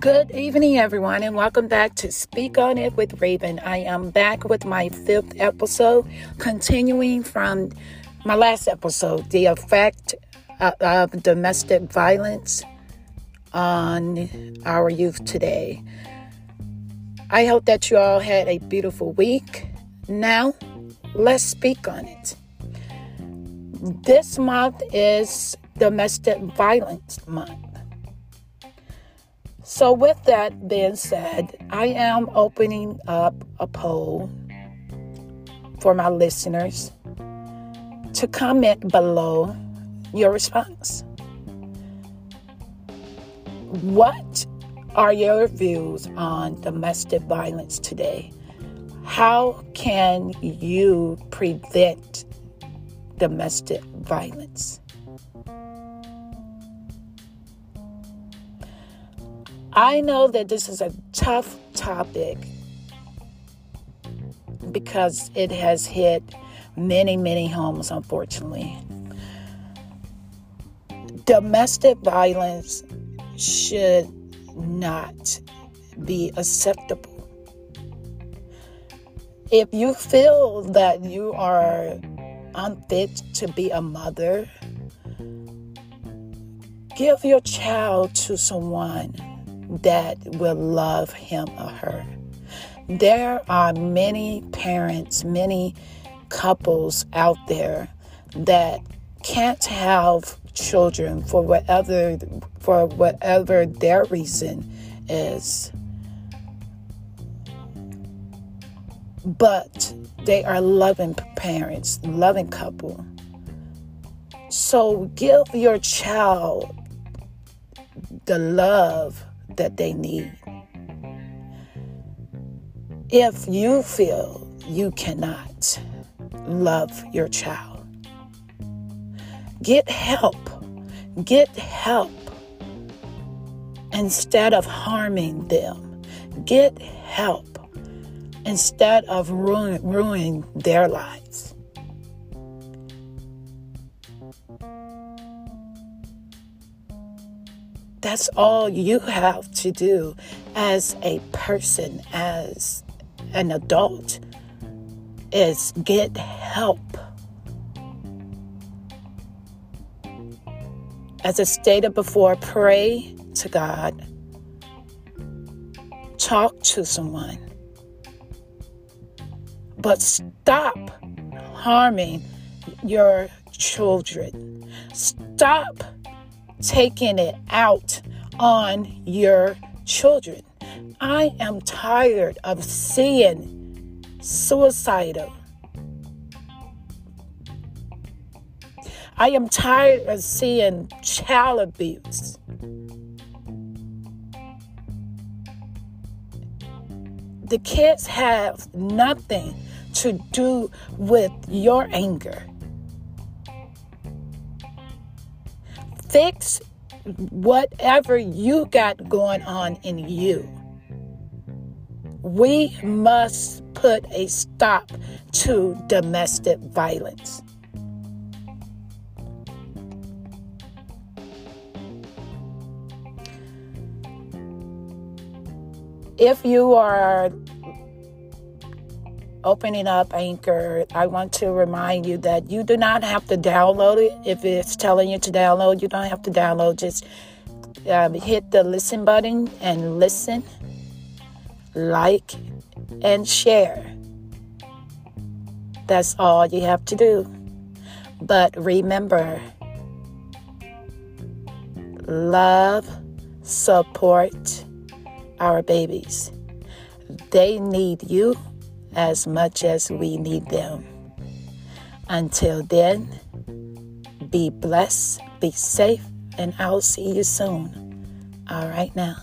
Good evening, everyone, and welcome back to Speak On It with Raven. I am back with my fifth episode, continuing from my last episode the effect uh, of domestic violence on our youth today. I hope that you all had a beautiful week. Now, let's speak on it. This month is Domestic Violence Month. So, with that being said, I am opening up a poll for my listeners to comment below your response. What are your views on domestic violence today? How can you prevent domestic violence? I know that this is a tough topic because it has hit many, many homes, unfortunately. Domestic violence should not be acceptable. If you feel that you are unfit to be a mother, give your child to someone that will love him or her. There are many parents, many couples out there that can't have children for whatever for whatever their reason is. But they are loving parents, loving couple. So give your child the love that they need. If you feel you cannot love your child, get help. Get help instead of harming them. Get help instead of ruin, ruining their lives. That's all you have to do as a person, as an adult, is get help. As I stated before, pray to God, talk to someone, but stop harming your children. Stop taking it out on your children. I am tired of seeing suicidal. I am tired of seeing child abuse. The kids have nothing to do with your anger. Fix whatever you got going on in you. We must put a stop to domestic violence. If you are opening up Anchor, I want to remind you that you do not have to download it. If it's telling you to download, you don't have to download. Just um, hit the listen button and listen, like, and share. That's all you have to do. But remember, love, support our babies. They need you as much as we need them. Until then, be blessed, be safe, and I'll see you soon. All right now.